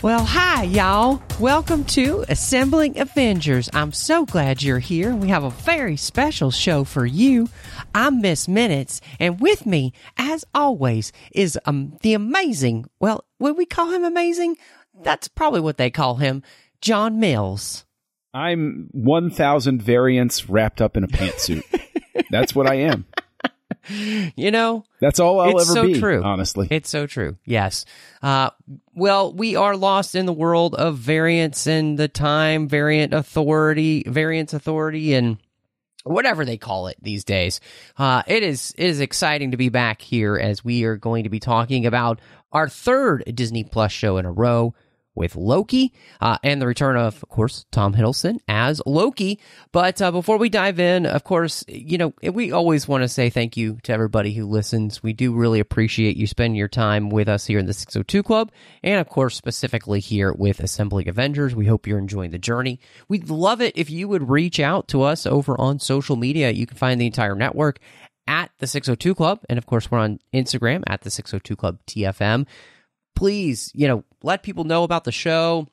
Well, hi, y'all. Welcome to Assembling Avengers. I'm so glad you're here. We have a very special show for you. I'm Miss Minutes, and with me, as always, is um, the amazing, well, would we call him amazing? That's probably what they call him, John Mills. I'm 1,000 variants wrapped up in a pantsuit. That's what I am. You know, That's all I'll it's ever so be, true. honestly. It's so true. Yes. Uh, well, we are lost in the world of variance and the time variant authority, variance authority, and whatever they call it these days. Uh, it is it is exciting to be back here as we are going to be talking about our third Disney Plus show in a row with Loki uh, and the return of, of course, Tom Hiddleston as Loki. But uh, before we dive in, of course, you know, we always want to say thank you to everybody who listens. We do really appreciate you spending your time with us here in the 602 Club, and of course, specifically here with Assembling Avengers. We hope you're enjoying the journey. We'd love it if you would reach out to us over on social media. You can find the entire network at the 602 Club, and of course, we're on Instagram at the 602 Club TFM please, you know, let people know about the show.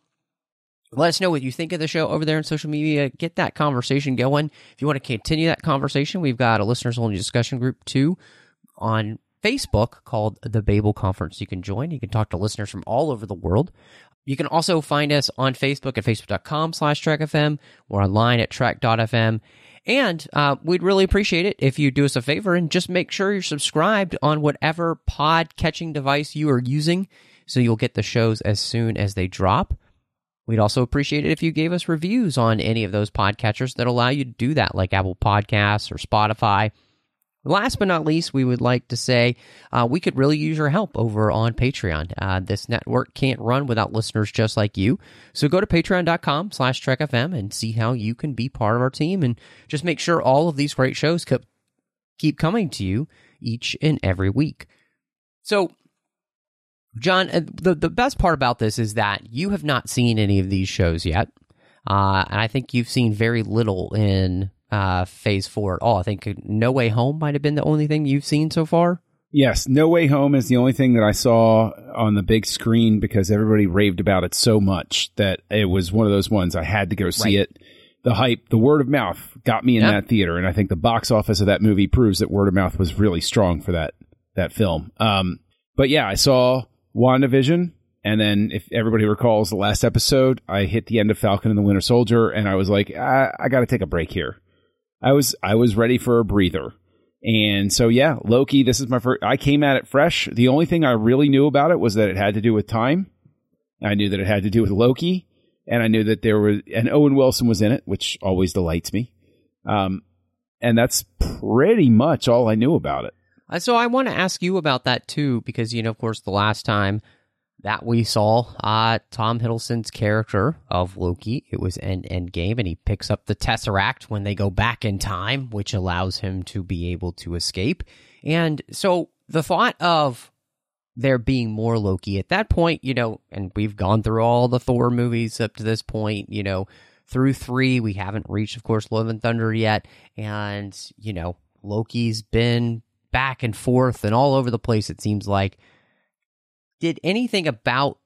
Let us know what you think of the show over there on social media. Get that conversation going. If you want to continue that conversation, we've got a listeners only discussion group too on Facebook called the Babel Conference. You can join. You can talk to listeners from all over the world. You can also find us on Facebook at facebook.com slash trekfm. We're online at trek.fm. And uh, we'd really appreciate it if you do us a favor and just make sure you're subscribed on whatever pod catching device you are using so you'll get the shows as soon as they drop. We'd also appreciate it if you gave us reviews on any of those podcatchers that allow you to do that, like Apple Podcasts or Spotify. Last but not least, we would like to say uh, we could really use your help over on Patreon. Uh, this network can't run without listeners just like you. So go to patreon.com slash trekfm and see how you can be part of our team and just make sure all of these great shows keep, keep coming to you each and every week. So, John, uh, the, the best part about this is that you have not seen any of these shows yet. Uh, and I think you've seen very little in uh, phase four at all. I think No Way Home might have been the only thing you've seen so far. Yes, No Way Home is the only thing that I saw on the big screen because everybody raved about it so much that it was one of those ones I had to go see Right. it. The hype, the word of mouth got me in Yeah. that theater, and I think the box office of that movie proves that word of mouth was really strong for that that film. Um, but yeah, I saw WandaVision, and then if everybody recalls the last episode, I hit the end of Falcon and the Winter Soldier, and I was like, I, I got to take a break here. I was I was ready for a breather. And so yeah, Loki, this is my first I came at it fresh. The only thing I really knew about it was that it had to do with time. I knew that it had to do with Loki, and I knew that there was and Owen Wilson was in it, which always delights me. Um and that's pretty much all I knew about it. Uh, So I want to ask you about that too, because you know, of course, the last time that we saw uh, Tom Hiddleston's character of Loki, it was in Endgame, and he picks up the Tesseract when they go back in time, which allows him to be able to escape. And so the thought of there being more Loki at that point, you know, and we've gone through all the Thor movies up to this point, you know, through three, we haven't reached, of course, Love and Thunder yet, and you know, Loki's been back and forth and all over the place. It seems like. Did anything about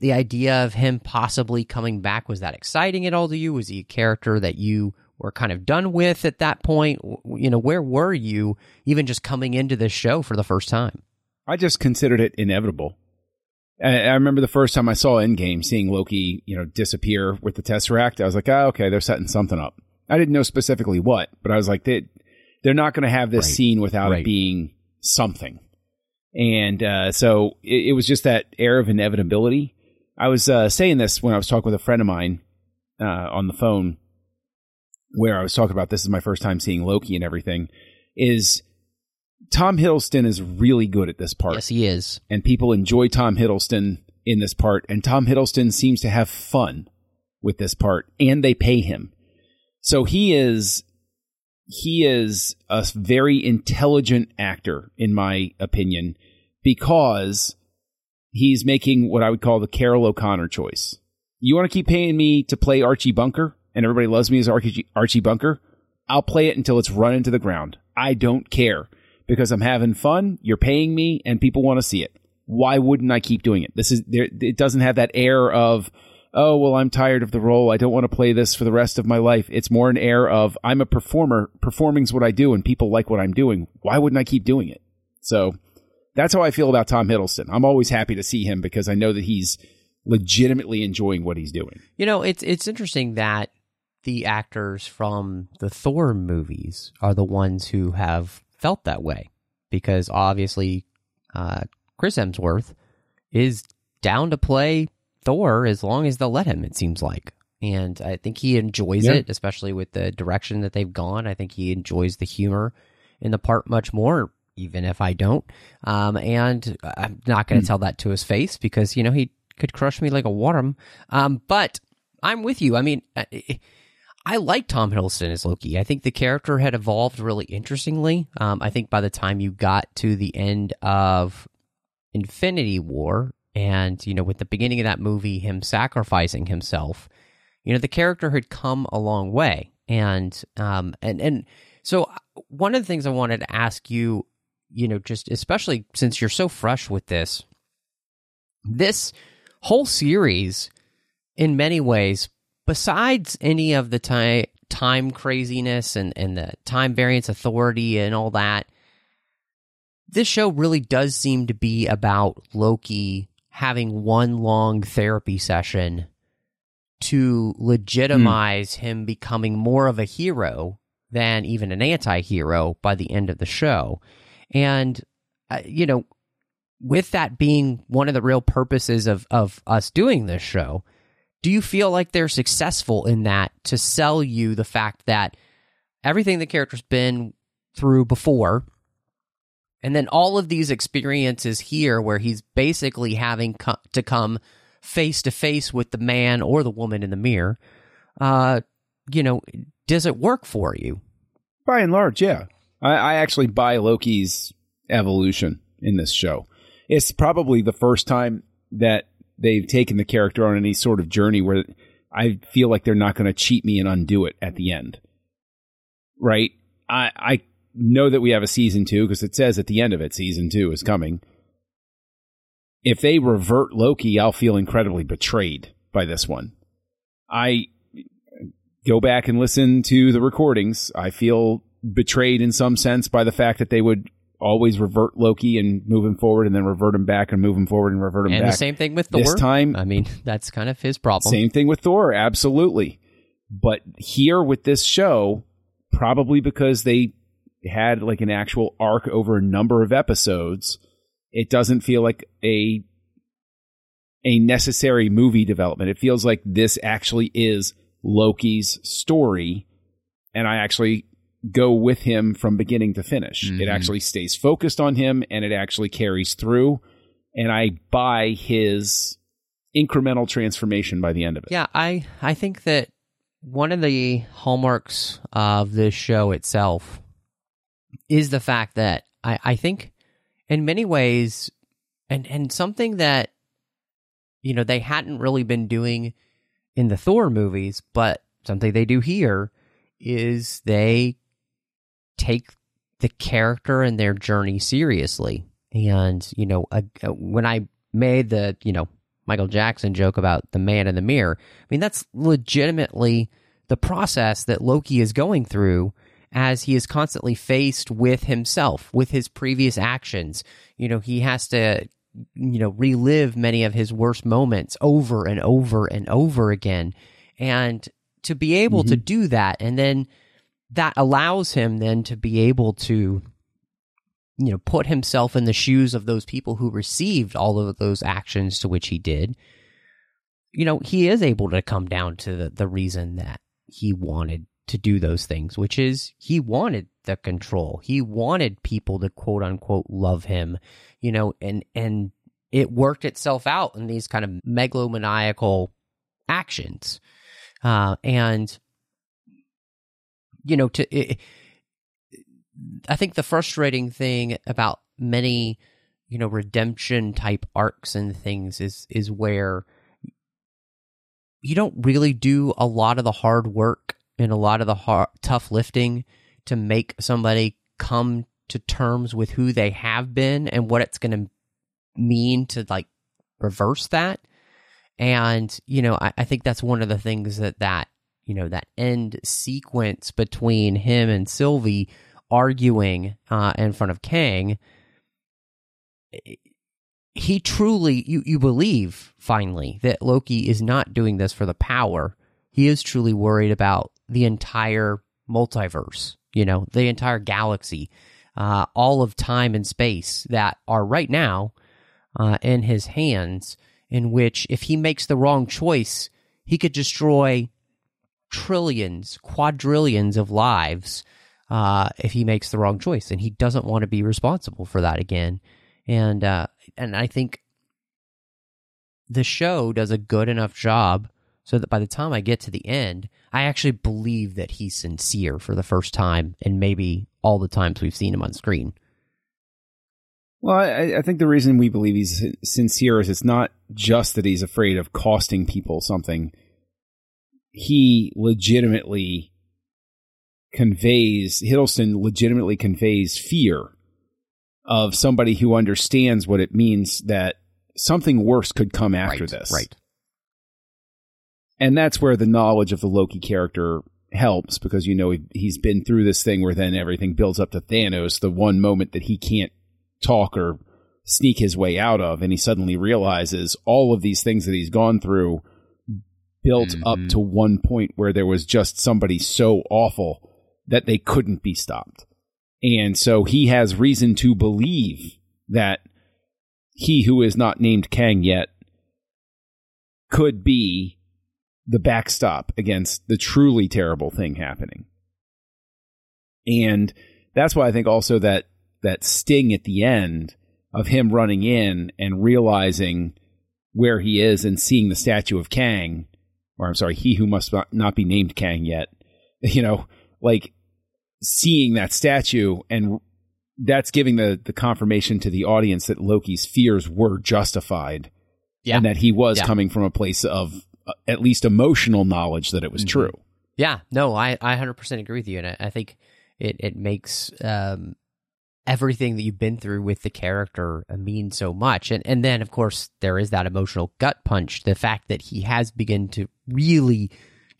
the idea of him possibly coming back was that exciting at all to you? Was he a character that you were kind of done with at that point? You know, where were you even just coming into this show for the first time? I just considered it inevitable. I, remember the first time I saw Endgame, seeing Loki, you know, disappear with the Tesseract. I was like, oh, okay, they're setting something up. I didn't know specifically what, but I was like, they, they're not going to have this Right. scene without Right. it being something. And uh, so it, it was just that air of inevitability. I was uh, saying this when I was talking with a friend of mine uh, on the phone, where I was talking about this is my first time seeing Loki and everything. Is Tom Hiddleston is really good at this part Yes, he is. and people enjoy Tom Hiddleston in this part, and Tom Hiddleston seems to have fun with this part, and they pay him. So he is he is a very intelligent actor, in my opinion, because he's making what I would call the Carroll O'Connor choice. You want to keep paying me to play Archie Bunker, and everybody loves me as Archie, Bunker? I'll play it until it's run into the ground. I don't care because I'm having fun. You're paying me, and people want to see it. Why wouldn't I keep doing it? This is there. It doesn't have that air of oh, well, I'm tired of the role. I don't want to play this for the rest of my life. It's more an air of I'm a performer. Performing's what I do and people like what I'm doing. Why wouldn't I keep doing it? So that's how I feel about Tom Hiddleston. I'm always happy to see him because I know that he's legitimately enjoying what he's doing. You know, it's it's interesting that the actors from the Thor movies are the ones who have felt that way because obviously uh, Chris Hemsworth is down to play Thor as long as they'll let him, it seems like. And I think he enjoys yeah. it, especially with the direction that they've gone. I think he enjoys the humor in the part much more, even if I don't. Um, and I'm not going to mm. tell that to his face because, you know, he could crush me like a worm. Um, but I'm with you. I mean, I, I like Tom Hiddleston as Loki. I think the character had evolved really interestingly. Um, I think by the time you got to the end of Infinity War, and, you know, with the beginning of that movie, him sacrificing himself, you know, the character had come a long way. And, um, and, and so uh, one of the things I wanted to ask you, you know, just especially since you're so fresh with this, this whole series, in many ways, besides any of the time time craziness and, and the time variance authority and all that, this show really does seem to be about Loki having one long therapy session to legitimize mm. him becoming more of a hero than even an anti-hero by the end of the show. And uh, you know, with that being one of the real purposes of of us doing this show, do you feel like they're successful in that to sell you the fact that everything the character's been through before and then all of these experiences here where he's basically having co- to come face to face with the man or the woman in the mirror, uh, you know, does it work for you? By and large, yeah. I, I actually buy Loki's evolution in this show. It's probably the first time that they've taken the character on any sort of journey where I feel like they're not going to cheat me and undo it at the end. Right? I, I know that we have a season two because it says at the end of it, season two is coming. If they revert Loki, I'll feel incredibly betrayed by this one. I go back and listen to the recordings. I feel betrayed in some sense by the fact that they would always revert Loki and move him forward and then revert him back and move him forward and revert him and back. And the same thing with Thor. This time, I mean, that's kind of his problem. Same thing with Thor, absolutely. But here with this show, probably because they had like an actual arc over a number of episodes, it doesn't feel like a a necessary movie development. It feels like this actually is Loki's story, and I actually go with him from beginning to finish. Mm-hmm. It actually stays focused on him, and it actually carries through. And I buy his incremental transformation by the end of it. Yeah, I I think that one of the hallmarks of this show itself is the fact that I, I think in many ways and and something that you know they hadn't really been doing in the Thor movies, but something they do here is they take the character and their journey seriously. And you know, when I made the you know Michael Jackson joke about the man in the mirror, I mean that's legitimately the process that Loki is going through as he is constantly faced with himself, with his previous actions. You know, he has to, you know, relive many of his worst moments over and over and over again. And to be able mm-hmm. to do that, and then that allows him then to be able to, you know, put himself in the shoes of those people who received all of those actions to which he did. You know, he is able to come down to the, the reason that he wanted to do those things, which is he wanted the control. He wanted people to quote unquote love him, you know, and, and it worked itself out in these kind of megalomaniacal actions. Uh, and, you know, to, it, I think the frustrating thing about many, you know, redemption type arcs and things is, is where you don't really do a lot of the hard work and a lot of the hard, tough lifting to make somebody come to terms with who they have been and what it's going to mean to like reverse that. And, you know, I, I, think that's one of the things that that, you know, that end sequence between him and Sylvie arguing uh, in front of Kang, he truly, you, you believe finally that Loki is not doing this for the power. He is truly worried about the entire multiverse, you know, the entire galaxy, uh, all of time and space that are right now uh, in his hands, in which if he makes the wrong choice, he could destroy trillions, quadrillions of lives uh, if he makes the wrong choice, and he doesn't want to be responsible for that again. And uh, and I think the show does a good enough job so that by the time I get to the end, I actually believe that he's sincere for the first time, and maybe all the times we've seen him on screen. Well, I, I, think the reason we believe he's sincere is it's not just that he's afraid of costing people something. He legitimately conveys, Hiddleston legitimately conveys fear of somebody who understands what it means that something worse could come after right, this. Right. And that's where the knowledge of the Loki character helps because you know he's been through this thing where then everything builds up to Thanos, the one moment that he can't talk or sneak his way out of and he suddenly realizes all of these things that he's gone through built mm-hmm. up to one point where there was just somebody so awful that they couldn't be stopped. And so he has reason to believe that he who is not named Kang yet could be the backstop against the truly terrible thing happening. And that's why I think also that that sting at the end of him running in and realizing where he is and seeing the statue of Kang, or I'm sorry, he who must not be named Kang yet, you know, like seeing that statue and that's giving the, the confirmation to the audience that Loki's fears were justified. Yeah. And that he was yeah. coming from a place of at least emotional knowledge that it was mm-hmm. true. Yeah. No, I, I 100% agree with you. And I, I think it, it makes um, everything that you've been through with the character mean so much. And and then of course there is that emotional gut punch, the fact that he has begun to really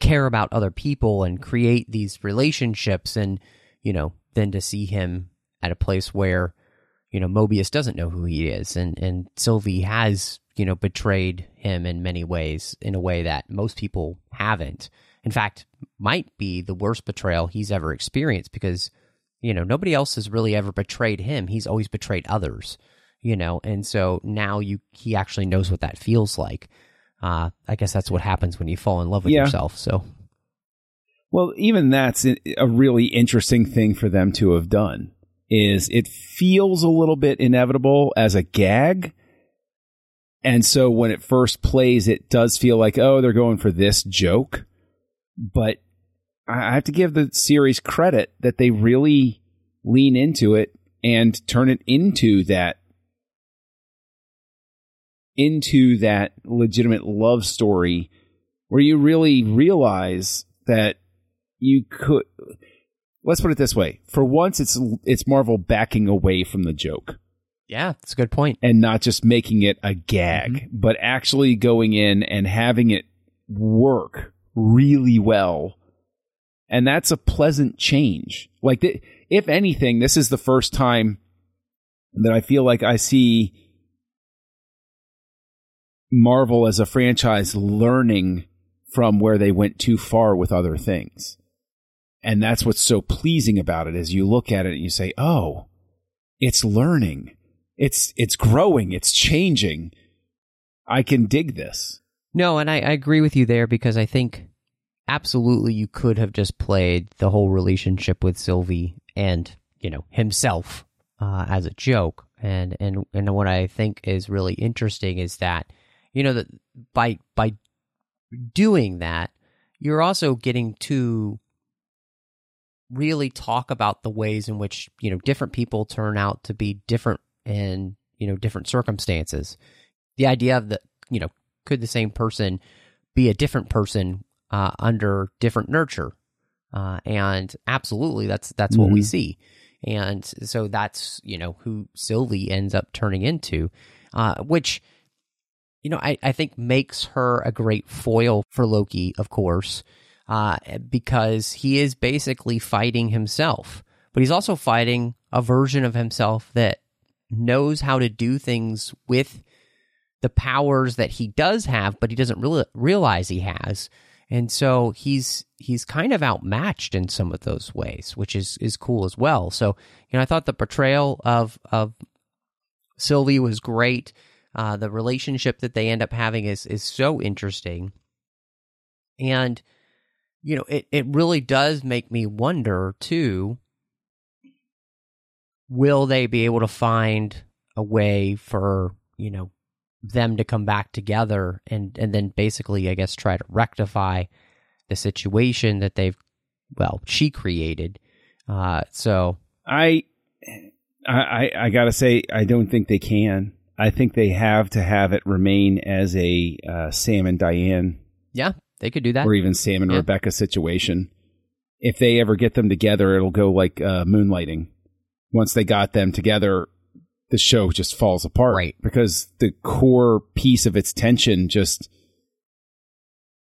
care about other people and create these relationships and you know, then to see him at a place where you know Mobius doesn't know who he is and and Sylvie has, you know, betrayed him in many ways in a way that most people haven't. In fact, might be the worst betrayal he's ever experienced because you know, nobody else has really ever betrayed him. He's always betrayed others, you know, and so now you he actually knows what that feels like. Uh, I guess that's what happens when you fall in love with yeah. yourself. So, well, even that's a really interesting thing for them to have done. Is it feels a little bit inevitable as a gag, and so when it first plays, it does feel like oh they're going for this joke, but I have to give the series credit that they really lean into it and turn it into that into that legitimate love story where you really realize that you could let's put it this way. For once it's it's marvel backing away from the joke yeah that's a good point. and not just making it a gag mm-hmm. but actually going in and having it work really well and that's a pleasant change. Like, th- if anything, this is the first time that I feel like I see Marvel as a franchise learning from where they went too far with other things. And that's what's so pleasing about it is you look at it and you say, "Oh, it's learning. It's it's growing, it's changing. I can dig this." No, and I, I agree with you there because I think absolutely you could have just played the whole relationship with Sylvie and, you know, himself uh, as a joke. and and and what I think is really interesting is that you know that by by doing that, you're also getting to really talk about the ways in which you know different people turn out to be different in you know different circumstances. The idea of the you know could the same person be a different person uh, under different nurture, uh, and absolutely that's that's mm-hmm. what we mm-hmm. see, and so that's you know who Sylvie ends up turning into, uh, which you know I I think makes her a great foil for Loki, of course uh, because he is basically fighting himself, but he's also fighting a version of himself that knows how to do things with the powers that he does have, but he doesn't really realize he has. And so he's he's kind of outmatched in some of those ways, which is is cool as well. So you know, I thought the portrayal of of Sylvie was great. Uh, the relationship that they end up having is is so interesting, and you know, it, it really does make me wonder too will they be able to find a way for, you know, them to come back together and and then basically I guess try to rectify the situation that they've well, she created. Uh so I I I got to say I don't think they can. I think they have to have it remain as a uh, Sam and Diane yeah, they could do that. Or even Sam and yeah. Rebecca situation. If they ever get them together, it'll go like uh, moonlighting. Once they got them together, the show just falls apart. Right. Because the core piece of its tension just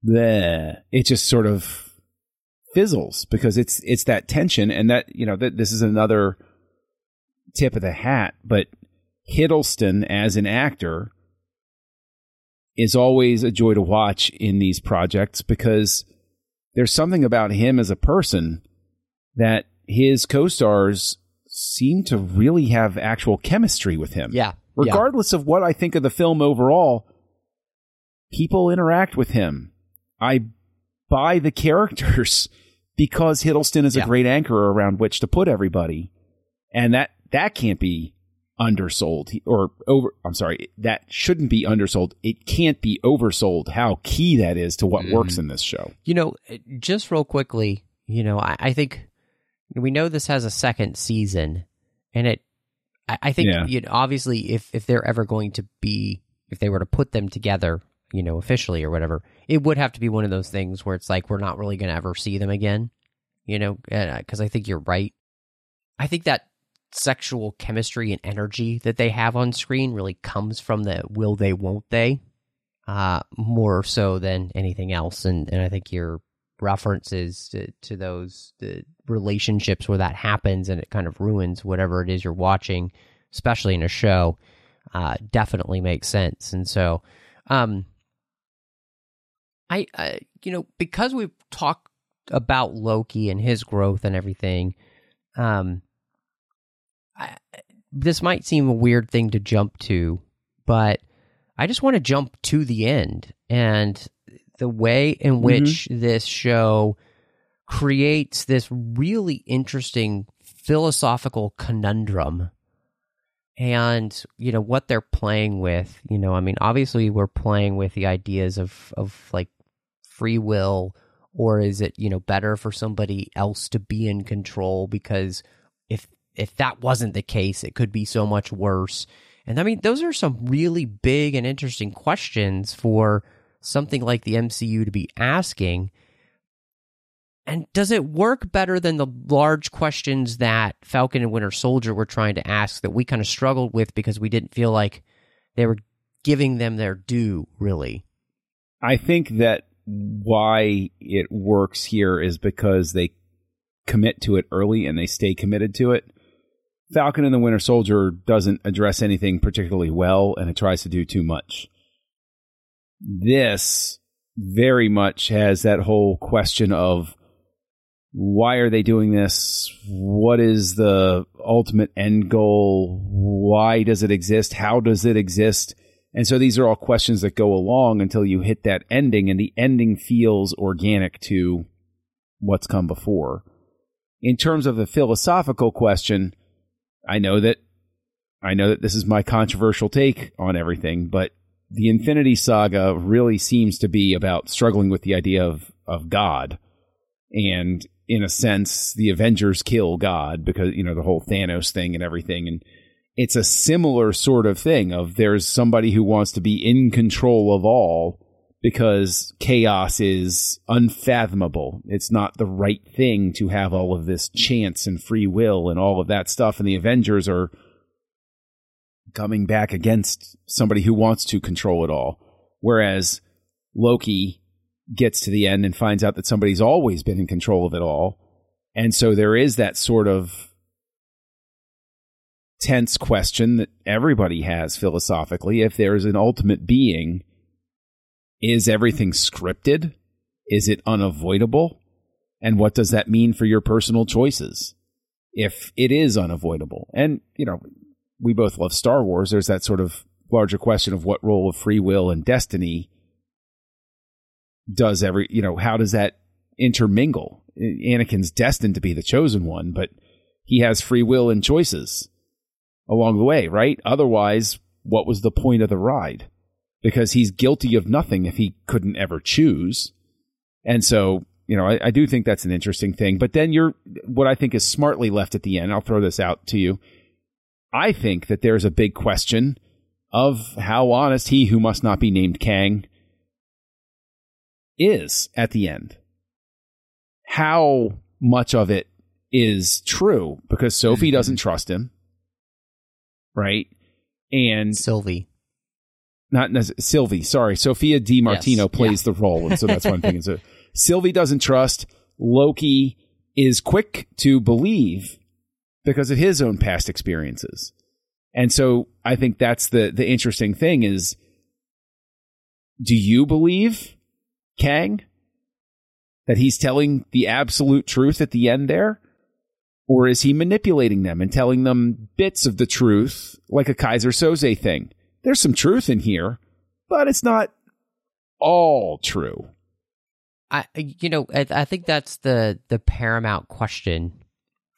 the it just sort of fizzles because it's it's that tension and that you know that this is another tip of the hat but Hiddleston as an actor is always a joy to watch in these projects because there's something about him as a person that his co-stars seem to really have actual chemistry with him. Yeah. Regardless yeah. of what I think of the film overall, people interact with him. I buy the characters because Hiddleston is yeah. a great anchor around which to put everybody. And that that can't be undersold or over I'm sorry, that shouldn't be undersold. It can't be oversold how key that is to what mm. works in this show. You know, just real quickly, you know, I, I think we know this has a second season and it I, I think yeah. you know, obviously if if they're ever going to be if they were to put them together, you know, officially or whatever, it would have to be one of those things where it's like we're not really going to ever see them again, you know, because I think you're right. I think that sexual chemistry and energy that they have on screen really comes from the will they won't they uh more so than anything else and and I think your references to, to those relationships where that happens and it kind of ruins whatever it is you're watching especially in a show uh definitely makes sense. And so um I, I you know because we've talked about Loki and his growth and everything um I, this might seem a weird thing to jump to, but I just want to jump to the end. And the way in mm-hmm. which mm-hmm. this show creates this really interesting philosophical conundrum and you know what they're playing with you know i mean obviously we're playing with the ideas of of like free will or is it you know better for somebody else to be in control because if if that wasn't the case, it could be so much worse. And I mean, those are some really big and interesting questions for something like the MCU to be asking. And does it work better than the large questions that Falcon and Winter Soldier were trying to ask that we kind of struggled with because we didn't feel like they were giving them their due, really? I think that why it works here is because they commit to it early and they stay committed to it. Falcon and the Winter Soldier doesn't address anything particularly well and it tries to do too much. This very much has that whole question of why are they doing this? What is the ultimate end goal? Why does it exist? How does it exist? And so these are all questions that go along until you hit that ending, and the ending feels organic to what's come before. In terms of the philosophical question, I know that I know that this is my controversial take on everything, but the Infinity Saga really seems to be about struggling with the idea of of God, and in a sense, the Avengers kill God because you know the whole Thanos thing and everything, and it's a similar sort of thing of there's somebody who wants to be in control of all because chaos is unfathomable. It's not the right thing to have all of this chance and free will and all of that stuff. And the Avengers are coming back against somebody who wants to control it all. Whereas Loki gets to the end and finds out that somebody's always been in control of it all. And so there is that sort of tense question that everybody has philosophically. If there is an ultimate being, is everything scripted? Is it unavoidable? And what does that mean for your personal choices? If it is unavoidable. And, you know, we both love Star Wars. There's that sort of larger question of what role of free will and destiny does every, you know, how does that intermingle? Anakin's destined to be the chosen one, but he has free will and choices along the way, right? Otherwise, what was the point of the ride? Because he's guilty of nothing if he couldn't ever choose. And so, you know, I, I, do think that's an interesting thing. But then you're, what I think is smartly left at the end, I'll throw this out to you. I think that there's a big question of how honest he who must not be named Kang is at the end. How much of it is true because Sophie mm-hmm. doesn't trust him right? And Sylvie. Not Sylvie, sorry. Sophia DiMartino yes. plays yeah. the role. And so that's one thing. So Sylvie doesn't trust. Loki is quick to believe because of his own past experiences. And so I think that's the the interesting thing is do you believe Kang that he's telling the absolute truth at the end there? Or is he manipulating them and telling them bits of the truth, like a Keyser Söze thing? There's some truth in here, but it's not all true. I, you know, I, I think that's the the paramount question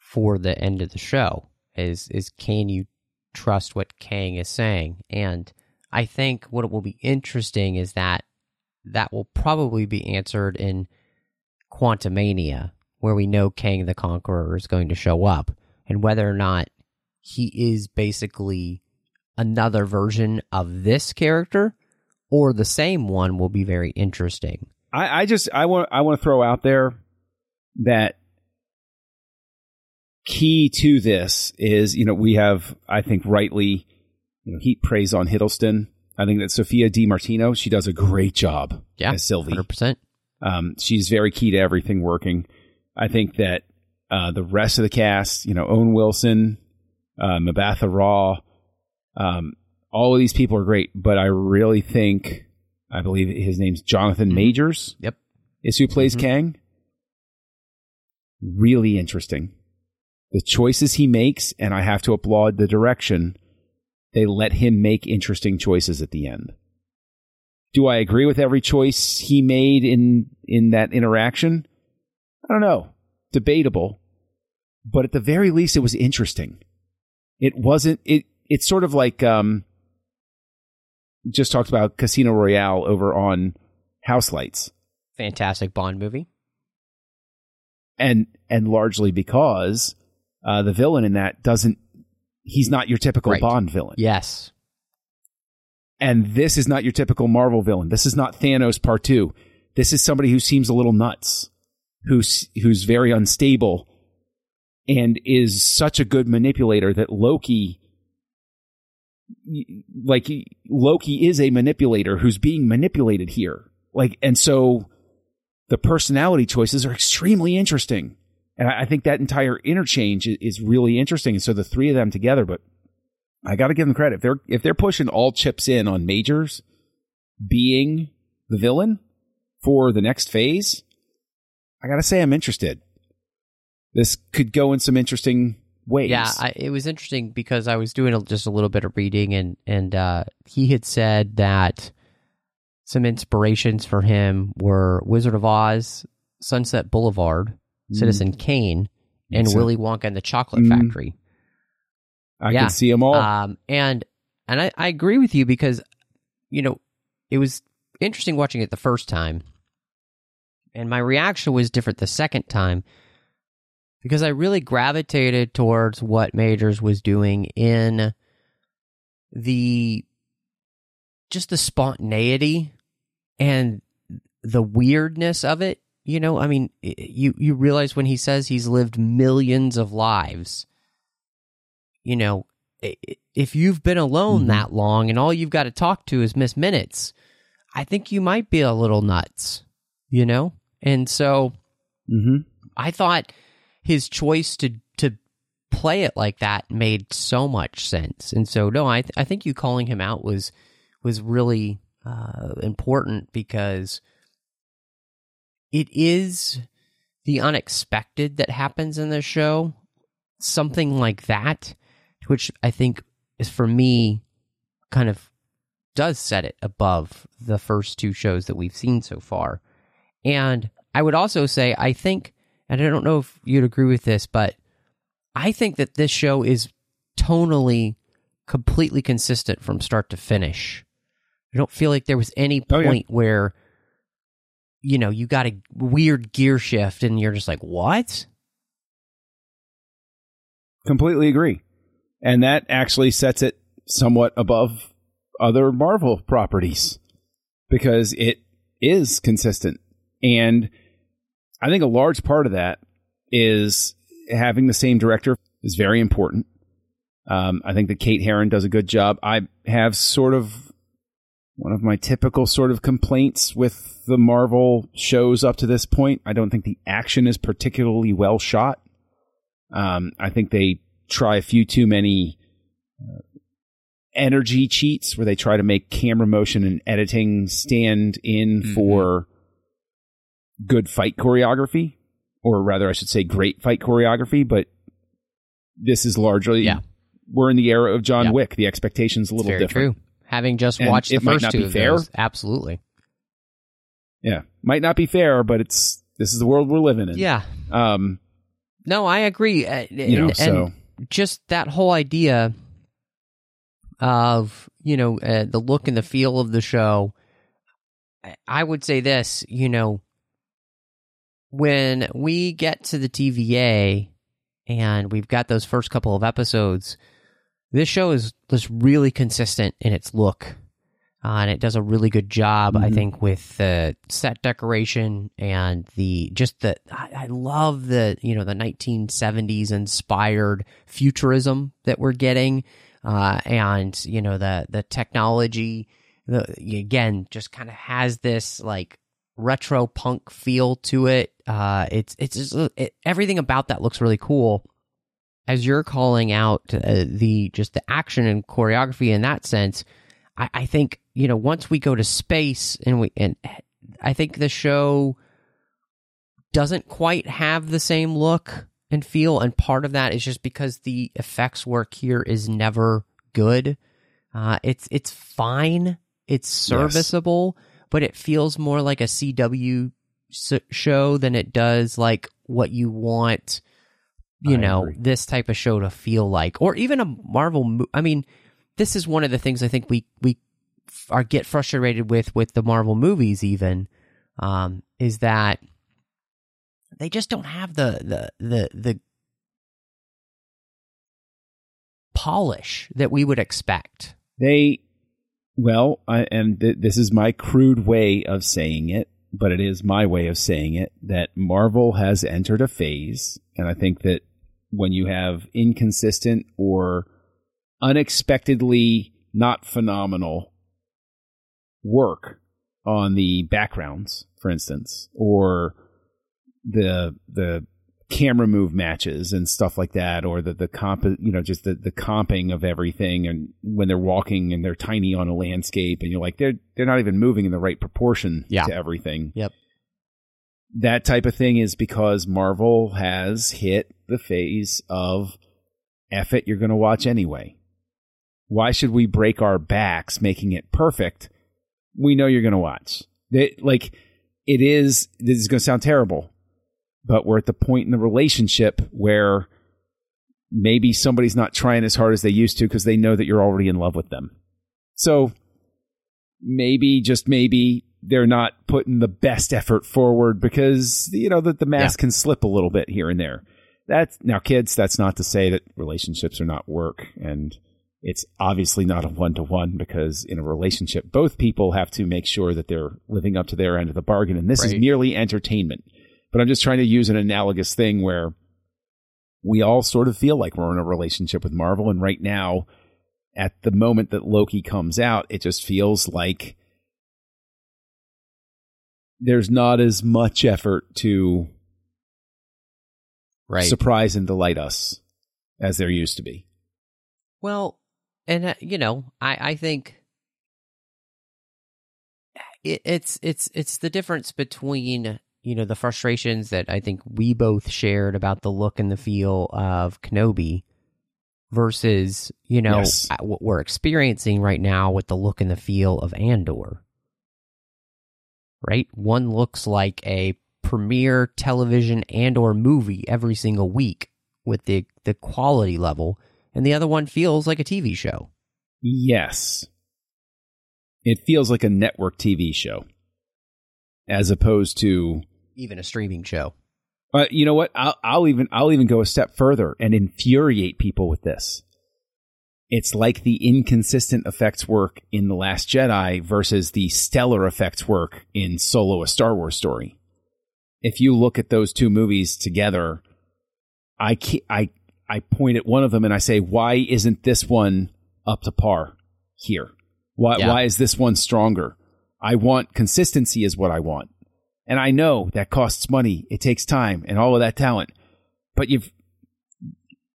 for the end of the show is is can you trust what Kang is saying? And I think what will be interesting is that that will probably be answered in Quantumania where we know Kang the Conqueror is going to show up, and whether or not he is basically another version of this character or the same one will be very interesting. I, I just I want I want to throw out there that key to this is you know we have I think rightly you know heat praise on Hiddleston. I think that Sophia DiMartino she does a great job yeah, as Sylvie. Hundred percent. Um, she's very key to everything working. I think that uh, the rest of the cast, you know, Owen Wilson, uh, Mbatha Raw, um, all of these people are great, but I really think, I believe his name's Jonathan mm-hmm. Majors. Yep. Is who plays mm-hmm. Kang. Really interesting. The choices he makes, and I have to applaud the direction. They let him make interesting choices at the end. Do I agree with every choice he made in in that interaction? I don't know, debatable, but at the very least, it was interesting. It wasn't, it, it's sort of like, um, just talked about Casino Royale over on House Lights. Fantastic Bond movie. And, and largely because, uh, the villain in that doesn't, he's not your typical right. Bond villain. Yes. And this is not your typical Marvel villain. This is not Thanos part two. This is somebody who seems a little nuts who's who's very unstable and is such a good manipulator that Loki like Loki is a manipulator who's being manipulated here. Like and so the personality choices are extremely interesting. And I, think that entire interchange is, really interesting. And so the three of them together, but I got to give them credit. If they're if they're pushing all chips in on Majors being the villain for the next phase, I gotta say, I'm interested. This could go in some interesting ways. Yeah, I, it was interesting because I was doing a, just a little bit of reading, and and uh, he had said that some inspirations for him were Wizard of Oz, Sunset Boulevard, mm. Citizen Kane, and Willy Wonka and the Chocolate mm. Factory. I Yeah. can see them all. Um, and and I, I agree with you because you know it was interesting watching it the first time, and my reaction was different the second time because I really gravitated towards what Majors was doing in the just the spontaneity and the weirdness of it. You know, I mean, you you realize when he says he's lived millions of lives. You know, if you've been alone Mhm. that long and all you've got to talk to is Miss Minutes, I think you might be a little nuts. You know, and so hmm I thought his choice to to play it like that made so much sense. And so no, I th- I think you calling him out was was really uh, important because it is the unexpected that happens in the show, something like that, which I think is for me kind of does set it above the first two shows that we've seen so far. And I would also say, I think, and I don't know if you'd agree with this, but I think that this show is tonally completely consistent from start to finish. I don't feel like there was any Oh, point yeah. where, you know, you got a weird gear shift and you're just like, what? Completely agree. And that actually sets it somewhat above other Marvel properties because it is consistent. And I think a large part of that is having the same director is very important. Um, I think that Kate Herron does a good job. I have sort of one of my typical sort of complaints with the Marvel shows up to this point. I don't think the action is particularly well shot. Um, I think they try a few too many uh, energy cheats where they try to make camera motion and editing stand in Mhm. for good fight choreography, or rather, I should say, great fight choreography. But this is largely, Yeah. we're in the era of John Yeah. Wick. The expectation's a little different. true. Having just And watched the first not two be of fair. those, absolutely. Yeah, might not be fair, but it's this is the world we're living in. Yeah. Um, No, I agree. Uh, you know, and- so and just that whole idea of you know uh, the look and the feel of the show i would say this you know when we get to the tva and we've got those first couple of episodes this show is just really consistent in its look uh, and it does a really good job i Mhm. think with the set decoration and the just the I, I love the you know the 1970s inspired futurism that we're getting uh, and you know the the technology the, again just kind of has this like retro punk feel to it uh, it's it's just, it, everything about that looks really cool as you're calling out uh, the just the action and choreography in that sense I, I think you know once we go to space and we and I think the show doesn't quite have the same look and feel, and part of that is just because the effects work here is never good. Uh, it's it's fine, it's serviceable, but it feels more like a CW s- show than it does like what you want. You I know agree. this type of show to feel like, or even a Marvel. Mo- I mean, this is one of the things I think we we are get frustrated with with the Marvel movies. Even um, is that they just don't have the the the the polish that we would expect. They, well, I, and th- this is my crude way of saying it, but it is my way of saying it that Marvel has entered a phase, and I think that when you have inconsistent or unexpectedly not phenomenal work on the backgrounds, for instance, or the the camera move matches and stuff like that, or the the comp, you know, just the the comping of everything, and when they're walking and they're tiny on a landscape, and you're like they're they're not even moving in the right proportion Yeah. to everything. Yep. That type of thing is because Marvel has hit the phase of F it, you're going to watch anyway. Why should we break our backs making it perfect? We know you're going to watch. They, like, it is, this is going to sound terrible, but we're at the point in the relationship where maybe somebody's not trying as hard as they used to because they know that you're already in love with them. So maybe, just maybe, they're not putting the best effort forward because you know that the mask yeah. can slip a little bit here and there. That's now, kids. That's not to say that relationships are not work, and it's obviously not a one to one because in a relationship, both people have to make sure that they're living up to their end of the bargain, and this right. is merely entertainment. But I'm just trying to use an analogous thing where we all sort of feel like we're in a relationship with Marvel, and right now, at the moment that Loki comes out, it just feels like there's not as much effort to right. surprise and delight us as there used to be. Well, and uh, you know, I I think it, it's it's it's the difference between you know the frustrations that I think we both shared about the look and the feel of Kenobi versus you know yes. what we're experiencing right now with the look and the feel of Andor right? One looks like a premiere television and or movie every single week with the the quality level and the other one feels like a TV show. Yes. It feels like a network TV show as opposed to even a streaming show. Uh, you know what? I'll, I'll even I'll even go a step further and infuriate people with this. It's like the inconsistent effects work in The Last Jedi versus the stellar effects work in Solo, a Star Wars story. If you look at those two movies together, I, I, I point at one of them and I say, why isn't this one up to par here? Why, yeah. why is this one stronger? I want consistency is what I want. And I know that costs money. It takes time and all of that talent, but you've,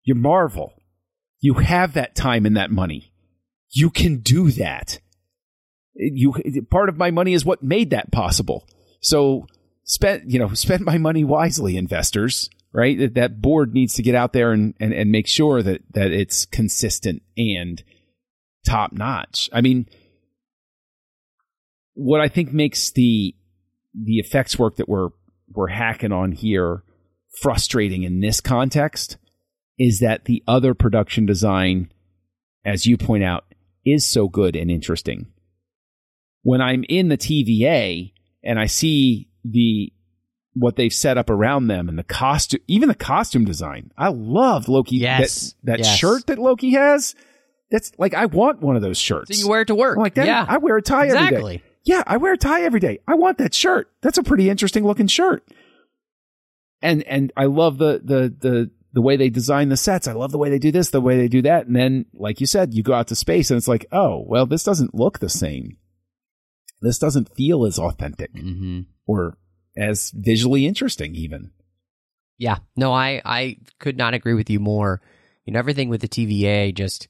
you're Marvel. You have that time and that money. You can do that. You part of my money is what made that possible. So spend you know spend my money wisely, investors. Right, that that board needs to get out there and, and, and make sure that that it's consistent and top notch. I mean, what I think makes the the effects work that we're we're hacking on here frustrating in this context is that the other production design, as you point out, is so good and interesting. When I'm in the TVA and I see the what they've set up around them and the costume, even the costume design, I love Loki. Yes, that, that yes. shirt that Loki has. That's like I want one of those shirts. So you wear it to work. I'm like that. Yeah, I wear a tie exactly. every day. Yeah, I wear a tie every day. I want that shirt. That's a pretty interesting looking shirt. And and I love the the the the way they design the sets. I love the way they do this, the way they do that. And then, like you said, you go out to space and it's like, oh, well, this doesn't look the same. This doesn't feel as authentic mm-hmm. or as visually interesting, even. Yeah, no, I, I could not agree with you more. You know, everything with the TVA just,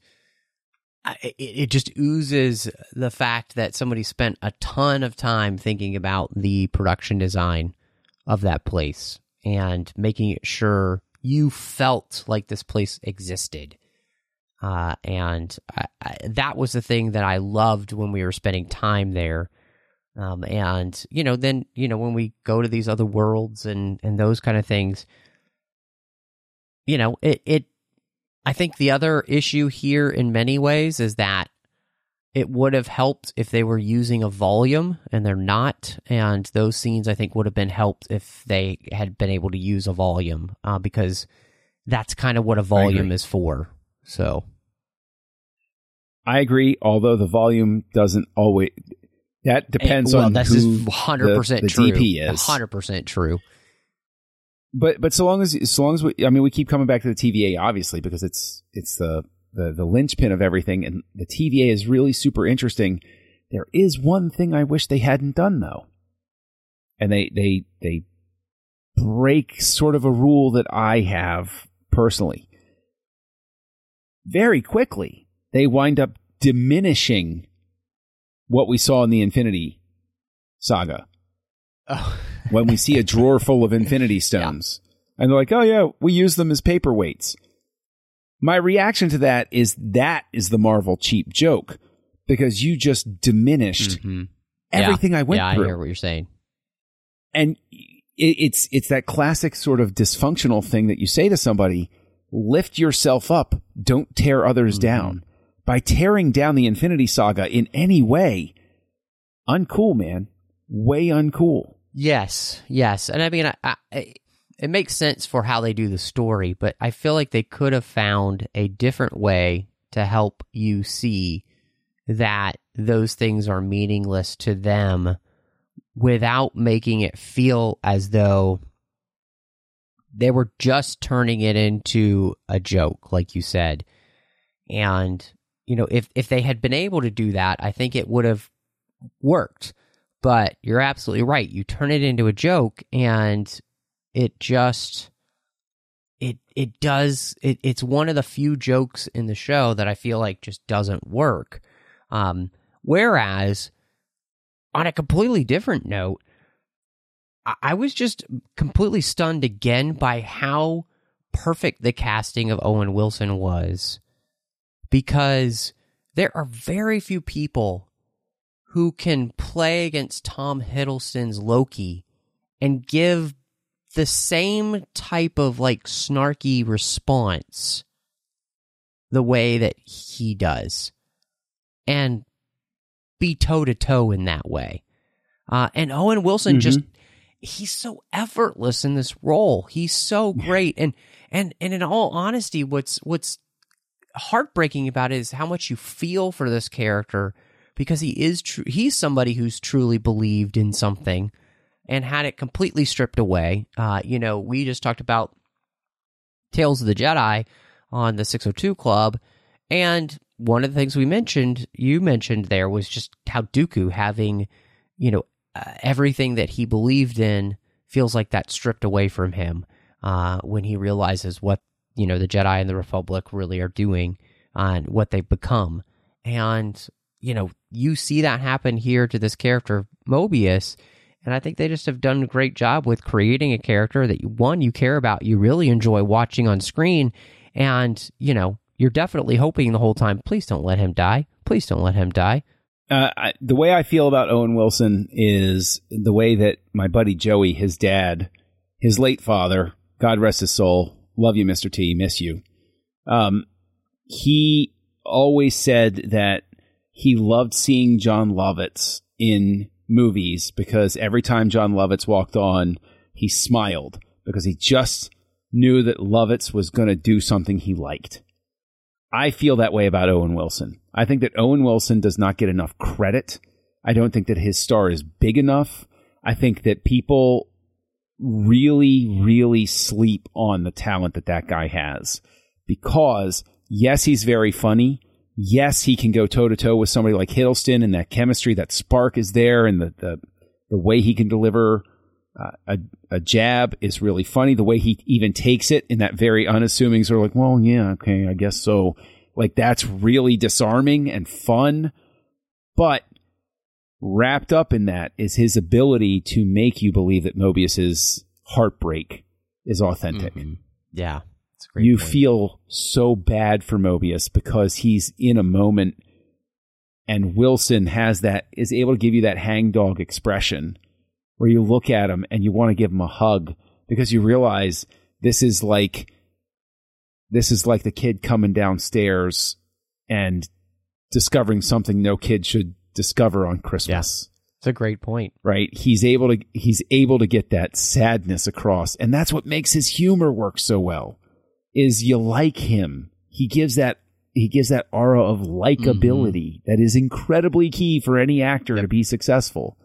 it, it just oozes the fact that somebody spent a ton of time thinking about the production design of that place and making sure you felt like this place existed. Uh, and I, I, that was the thing that I loved when we were spending time there. Um, and you know, then you know when we go to these other worlds and and those kind of things, you know, it it. I think the other issue here, in many ways, is that it would have helped if they were using a volume and they're not. And those scenes i think would have been helped if they had been able to use a volume uh, because that's kind of what a volume is for so. I agree although the volume doesn't always that depends and, well, on this who is 100% the, the true. DP is. 100% true. But but so long as so long as we I mean we keep coming back to the TVA obviously because it's it's the the the linchpin of everything, and the TVA is really super interesting. There is one thing I wish they hadn't done though, and they they they break sort of a rule that I have personally. Very quickly, they wind up diminishing what we saw in the Infinity Saga. Oh. when we see a drawer full of Infinity Stones. Yeah. And they're like, oh, yeah, we use them as paperweights. My reaction to that is that is the Marvel cheap joke because you just diminished mm-hmm. everything yeah. I went yeah, through. I hear what you're saying. And it, it's it's that classic sort of dysfunctional thing that you say to somebody, lift yourself up, don't tear others down. By tearing down the Infinity Saga in any way, uncool, man. Way uncool. Yes, yes, and I mean, I, I, it makes sense for how they do the story, but I feel like they could have found a different way to help you see that those things are meaningless to them without making it feel as though they were just turning it into a joke, like you said. And, you know, if, if they had been able to do that, I think it would have worked. But you're absolutely right. You turn it into a joke and it just it it does it, it's one of the few jokes in the show that I feel like just doesn't work. Um, whereas on a completely different note, I, I was just completely stunned again by how perfect the casting of Owen Wilson was because there are very few people who can play against Tom Hiddleston's Loki and give the same type of like snarky response the way that he does and be toe to toe in that way. Uh, and Owen Wilson mm-hmm. just he's so effortless in this role. He's so great. And and and in all honesty, what's what's heartbreaking about it is how much you feel for this character because he is true he's somebody who's truly believed in something and had it completely stripped away. Uh, you know, we just talked about Tales of the Jedi on the 602 Club, and one of the things we mentioned, you mentioned there, was just how Dooku having, you know, uh, everything that he believed in feels like that stripped away from him uh, when he realizes what you know the Jedi and the Republic really are doing and what they've become, and you know you see that happen here to this character Mobius and I think they just have done a great job with creating a character that one you care about, you really enjoy watching on screen, and you know you're definitely hoping the whole time. Please don't let him die. Please don't let him die. Uh, I, the way I feel about Owen Wilson is the way that my buddy Joey, his dad, his late father, God rest his soul, love you, Mister T, miss you. Um, he always said that he loved seeing Jon Lovitz in movies because every time Jon Lovitz walked on, he smiled because he just knew that Lovitz was going to do something he liked. I feel that way about Owen Wilson. I think that Owen Wilson does not get enough credit. I don't think that his star is big enough. I think that people really, really sleep on the talent that that guy has because, yes, he's very funny yes, he can go toe to toe with somebody like Hiddleston, and that chemistry, that spark is there, and the the, the way he can deliver uh, a a jab is really funny. The way he even takes it in that very unassuming sort of like, well, yeah, okay, I guess so. Like that's really disarming and fun, but wrapped up in that is his ability to make you believe that Mobius's heartbreak is authentic. Mm-hmm. Yeah you point. feel so bad for Mobius because he's in a moment and Wilson has that is able to give you that hangdog expression where you look at him and you want to give him a hug because you realize this is like this is like the kid coming downstairs and discovering something no kid should discover on Christmas. Yeah. It's a great point. Right? He's able to he's able to get that sadness across and that's what makes his humor work so well is you like him. He gives that he gives that aura of likability mm-hmm. that is incredibly key for any actor yep. to be successful.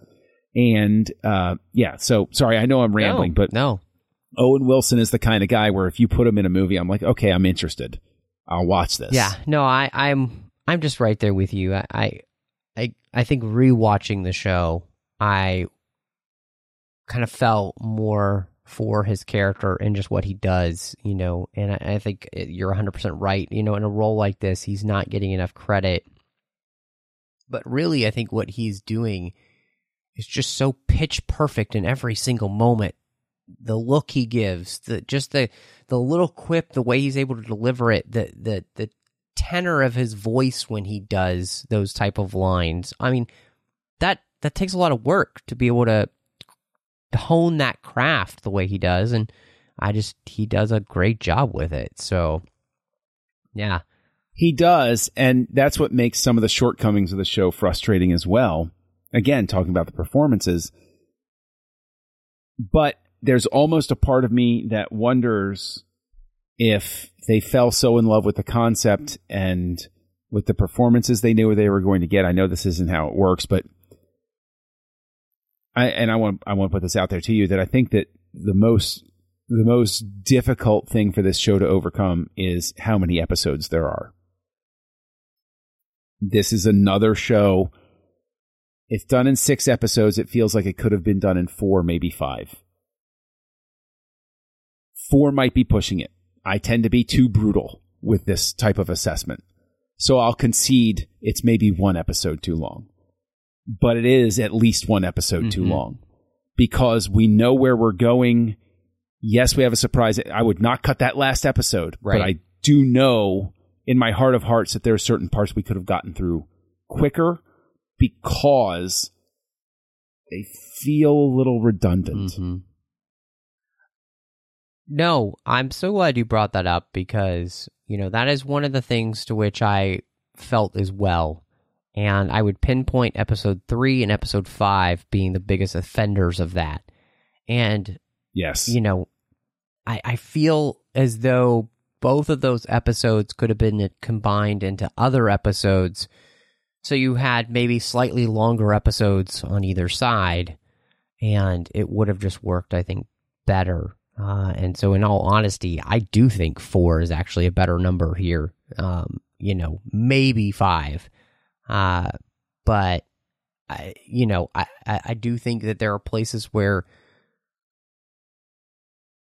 And uh, yeah, so sorry, I know I'm rambling, no, but no. Owen Wilson is the kind of guy where if you put him in a movie, I'm like, okay, I'm interested. I'll watch this. Yeah, no, I, I'm I'm just right there with you. I I I think rewatching the show, I kind of felt more for his character and just what he does, you know. And I, I think you're 100% right. You know, in a role like this, he's not getting enough credit. But really, I think what he's doing is just so pitch perfect in every single moment. The look he gives, the just the the little quip, the way he's able to deliver it, the the the tenor of his voice when he does those type of lines. I mean, that that takes a lot of work to be able to hone that craft the way he does. And I just he does a great job with it. So yeah. He does, and that's what makes some of the shortcomings of the show frustrating as well. Again, talking about the performances. But there's almost a part of me that wonders if they fell so in love with the concept and with the performances they knew they were going to get. I know this isn't how it works, but I and I want I want to put this out there to you that I think that the most the most difficult thing for this show to overcome is how many episodes there are. This is another show. If done in six episodes, it feels like it could have been done in four, maybe five. Four might be pushing it. I tend to be too brutal with this type of assessment. So I'll concede it's maybe one episode too long. But it is at least one episode mm-hmm. too long because we know where we're going. Yes, we have a surprise. I would not cut that last episode, right. but I do know in my heart of hearts that there are certain parts we could have gotten through quicker because they feel a little redundant. Mm-hmm. No, I'm so glad you brought that up because, you know, that is one of the things to which I felt as well. And I would pinpoint episode three and episode five being the biggest offenders of that. And, yes, you know, I, I feel as though both of those episodes could have been combined into other episodes. So you had maybe slightly longer episodes on either side, and it would have just worked, I think, better uh, and so, in all honesty, I do think four is actually a better number here. Um, you know, maybe five. Uh, but, I, you know, I, I do think that there are places where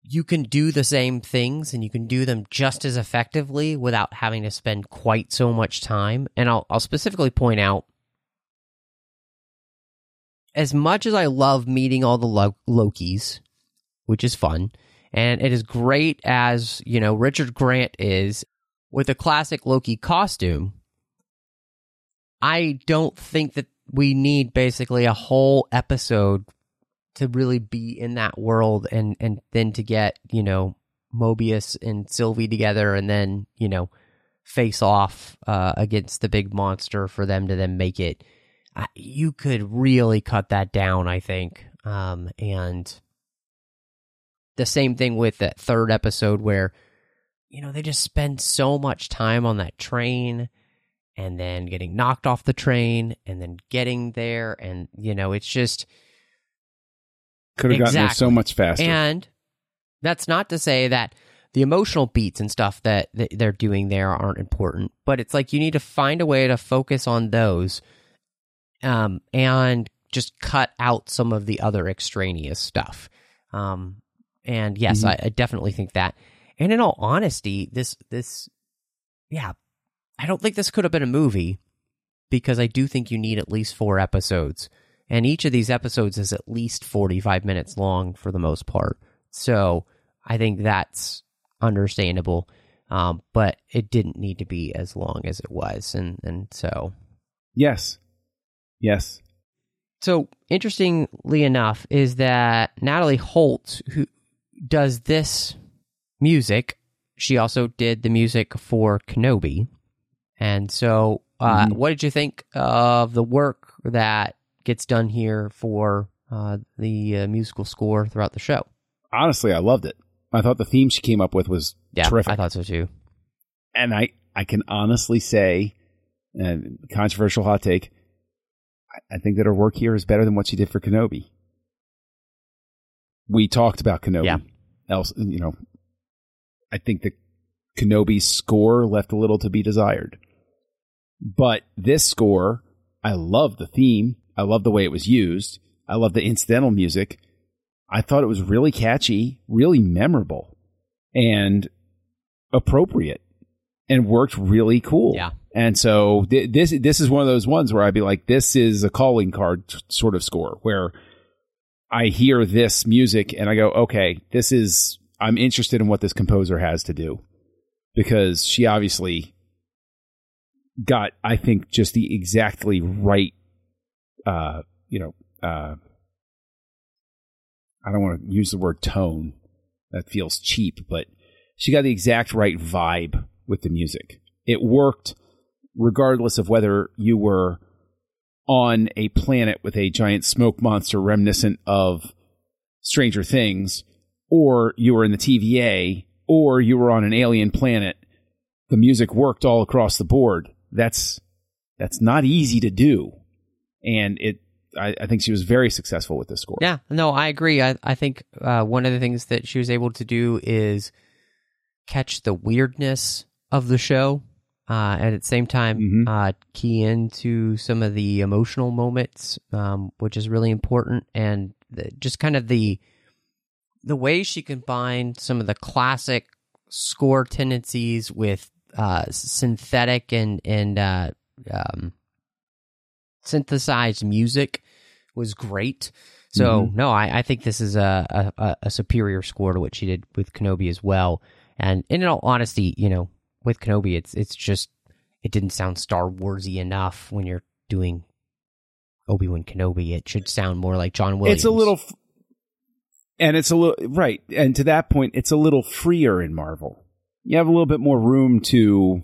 you can do the same things and you can do them just as effectively without having to spend quite so much time. And I'll, I'll specifically point out as much as I love meeting all the Lo- Lokis, which is fun. And it is great as, you know, Richard Grant is with a classic Loki costume. I don't think that we need basically a whole episode to really be in that world and and then to get, you know, Mobius and Sylvie together and then, you know, face off uh, against the big monster for them to then make it. Uh, you could really cut that down, I think. Um, and the same thing with that third episode where you know they just spend so much time on that train and then getting knocked off the train and then getting there and you know it's just could have exactly. gotten there so much faster and that's not to say that the emotional beats and stuff that, they're doing there aren't important but it's like you need to find a way to focus on those um, and just cut out some of the other extraneous stuff um, and yes, mm-hmm. I, I definitely think that. And in all honesty, this this yeah, I don't think this could have been a movie because I do think you need at least four episodes. And each of these episodes is at least 45 minutes long for the most part. So I think that's understandable. Um, but it didn't need to be as long as it was. And, and so. Yes. Yes. So interestingly enough, is that Natalie Holt, who does this music. She also did the music for Kenobi. And so, uh, mm-hmm. what did you think of the work that gets done here for uh, the uh, musical score throughout the show? Honestly, I loved it. I thought the theme she came up with was yeah, terrific. I thought so too. And I, I can honestly say, and controversial hot take, I, I think that her work here is better than what she did for Kenobi we talked about Kenobi. Yeah. Else, you know, I think the Kenobi score left a little to be desired. But this score, I love the theme. I love the way it was used. I love the incidental music. I thought it was really catchy, really memorable, and appropriate, and worked really cool. Yeah. And so th- this this is one of those ones where I'd be like, this is a calling card t- sort of score where I hear this music and I go, okay, this is, I'm interested in what this composer has to do because she obviously got, I think, just the exactly right, uh, you know, uh, I don't want to use the word tone, that feels cheap, but she got the exact right vibe with the music. It worked regardless of whether you were on a planet with a giant smoke monster reminiscent of Stranger Things, or you were in the TVA, or you were on an alien planet. The music worked all across the board. That's that's not easy to do, and it. I, I think she was very successful with the score. Yeah, no, I agree. I I think uh, one of the things that she was able to do is catch the weirdness of the show, uh, and at the same time Mhm. uh, key into some of the emotional moments, um, which is really important, and the, just kind of the the way she combined some of the classic score tendencies with uh, synthetic and and uh, um, synthesized music was great. So Mhm. no, I, I think this is a, a a superior score to what she did with Kenobi as well. And in all honesty, you know, with Kenobi, it's it's just it didn't sound Star Warsy enough when you're doing Obi Wan Kenobi. It should sound more like John Williams. It's a little, f- and it's a little right. And to that point, it's a little freer in Marvel. You have a little bit more room to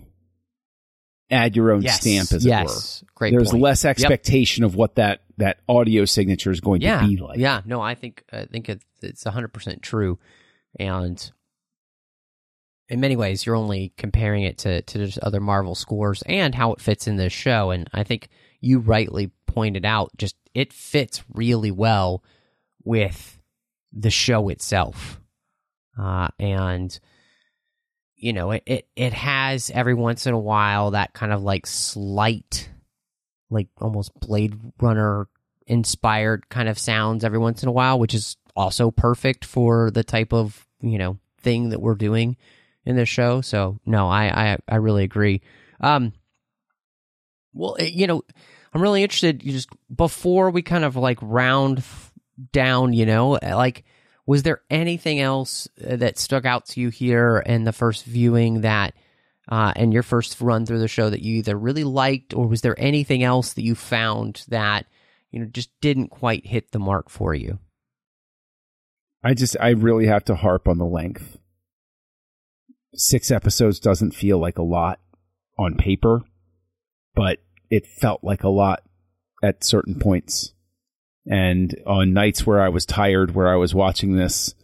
add your own yes, stamp, as yes, it were. great. There's point. less expectation of what that that audio signature is going yeah, to be like. Yeah, no, I think I think it, it's hundred percent true, and in many ways, you're only comparing it to to just other Marvel scores and how it fits in this show. And I think you rightly pointed out, just it fits really well with the show itself, uh, and you know, it, it it has every once in a while that kind of like slight, like almost Blade Runner inspired kind of sounds every once in a while, which is also perfect for the type of you know thing that we're doing in this show. So no, I I, I really agree. Um, well, eh, you know, I'm really interested. You just before we kind of like round down, you know, like was there anything else uh, that stuck out to you here in the first viewing that? Uh, and your first run through the show that you either really liked, or was there anything else that you found that you know just didn't quite hit the mark for you? I just I really have to harp on the length. Six episodes doesn't feel like a lot on paper, but it felt like a lot at certain points. And on nights where I was tired, where I was watching this,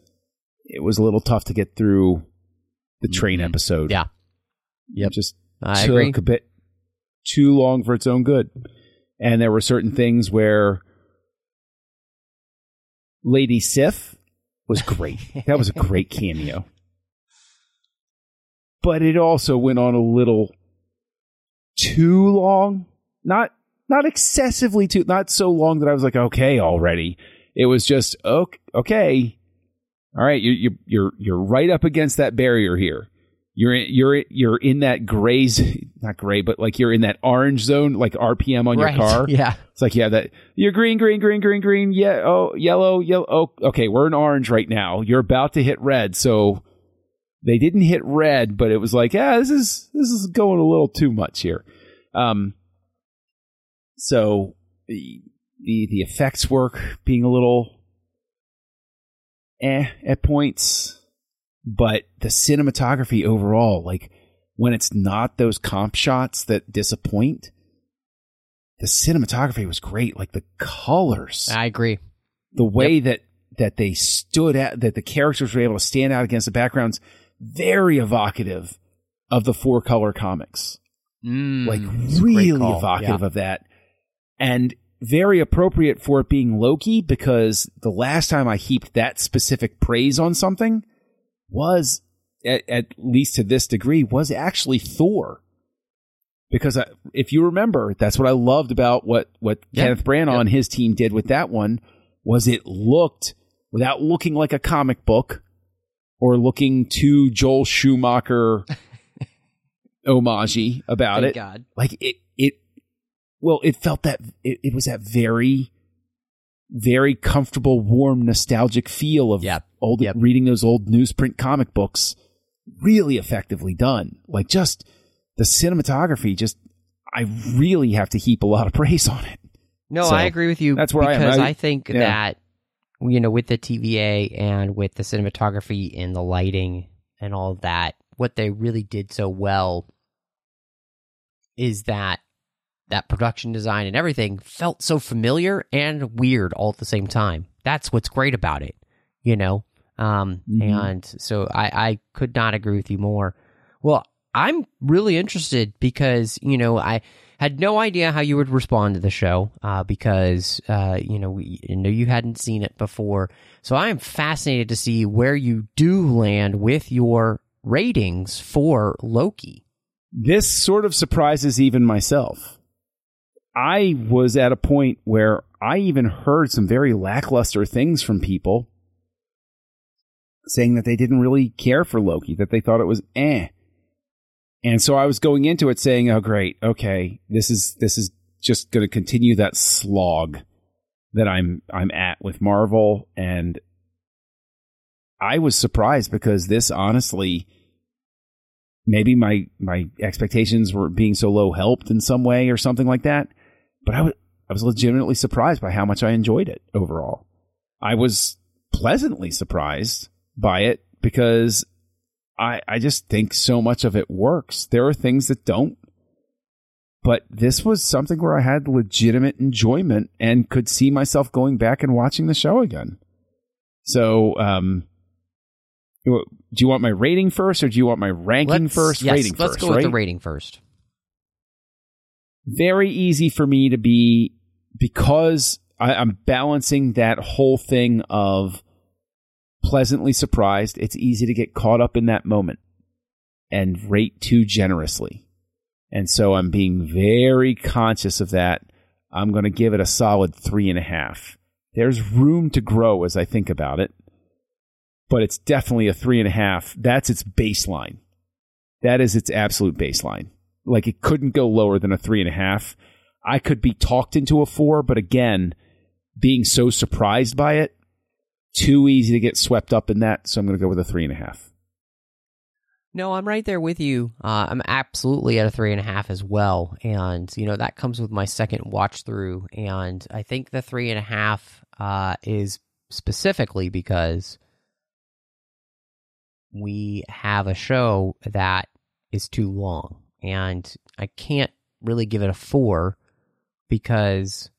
it was a little tough to get through the train Mhm. episode. Yeah. It Yep. just I took agree. a bit too long for its own good. And there were certain things where Lady Sif was great. that was a great cameo. But it also went on a little too long. Not not excessively too not so long that I was like, okay, already. It was just okay, okay. All right, you you you're you're right up against that barrier here. You're in, you're you're in that gray, not gray, but like you're in that orange zone, like RPM on right. your car. Yeah. It's like yeah, that you're green, green, green, green, green. Yeah, oh, yellow, yellow. Oh, okay, we're in orange right now. You're about to hit red, so they didn't hit red, but it was like, yeah, this is this is going a little too much here. Um, so the the the effects work being a little eh at points, but the cinematography overall, like when it's not those comp shots that disappoint, the cinematography was great. Like the colors, I agree. the way that that they stood at, that the characters were able to stand out against the backgrounds, very evocative of the four color comics Mm, like it's a great really evocative Yeah. of that and very appropriate for it being loki because the last time i heaped that specific praise on something was at, at least to this degree was actually thor because I, if you remember that's what i loved about what what Yeah. kenneth branagh and his team did with that one was it looked without looking like a comic book or looking too joel schumacher homage about Thank it God. like it well it felt that it, it was that very very comfortable warm nostalgic feel of Yep. old Yep. reading those old newsprint comic books really effectively done like just the cinematography just i really have to heap a lot of praise on it No, So, I agree with you. that's where I am. because I- I, think yeah. that you know, with the TVA and with the cinematography and the lighting and all that, what they really did so well is that that production design and everything felt so familiar and weird all at the same time. That's what's great about it, you know. Um, Mhm. And so I, I could not agree with you more. Well, I'm really interested because you know I had no idea how you would respond to the show uh, because uh, you know we I know you hadn't seen it before, so I am fascinated to see where you do land with your ratings for Loki. This sort of surprises even myself. I was at a point where I even heard some very lackluster things from people saying that they didn't really care for Loki, that they thought it was eh. And so I was going into it saying, "Oh great, okay, this is this is just going to continue that slog that I'm I'm at with Marvel and I was surprised because this honestly maybe my my expectations were being so low helped in some way or something like that. But I was I was legitimately surprised by how much I enjoyed it overall. I was pleasantly surprised by it because I I just think so much of it works. There are things that don't. But this was something where I had legitimate enjoyment and could see myself going back and watching the show again. So, um, do you want my rating first, or do you want my ranking Let's- first? yes, rating let's first, go right? with the rating first. Very easy for me to be because I, I'm balancing that whole thing of pleasantly surprised. It's easy to get caught up in that moment and rate too generously. And so I'm being very conscious of that. I'm going to give it a solid three and a half. There's room to grow as I think about it, but it's definitely a three and a half. That's its baseline. That is its absolute baseline. Like it couldn't go lower than a three and a half. I could be talked into a four, but again, being so surprised by it, too easy to get swept up in that. So I'm going to go with a three and a half. No, I'm right there with you. Uh, I'm absolutely at a three and a half as well, and you know that comes with my second watch through, and I think the three and a half uh, is specifically because we have a show that is too long, and I can't really give it a four because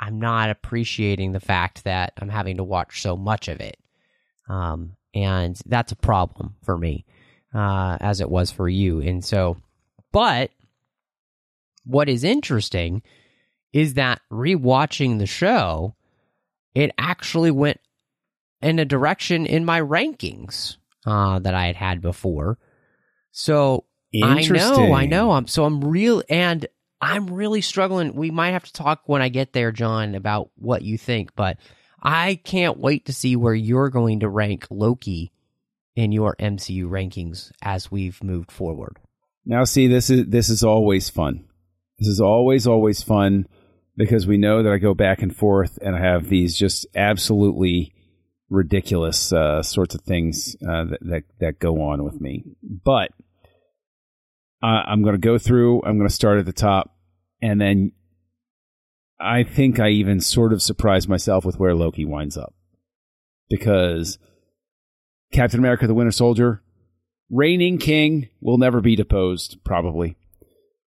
I'm not appreciating the fact that I'm having to watch so much of it, um, and that's a problem for me uh, as it was for you. And so, but what is interesting is that rewatching the show, it actually went in a direction in my rankings uh, that I had had before. So I know, I know. I'm so I'm real, and I'm really struggling. We might have to talk when I get there, John, about what you think. But I can't wait to see where you're going to rank Loki in your MCU rankings as we've moved forward. Now, see, this is this is always fun. This is always always fun because we know that I go back and forth and I have these just absolutely ridiculous uh, sorts of things uh, that, that that go on with me. But I'm going to go through. I'm going to start at the top, and then I think I even sort of surprised myself with where Loki winds up because Captain America: The Winter Soldier reigning king will never be deposed, probably.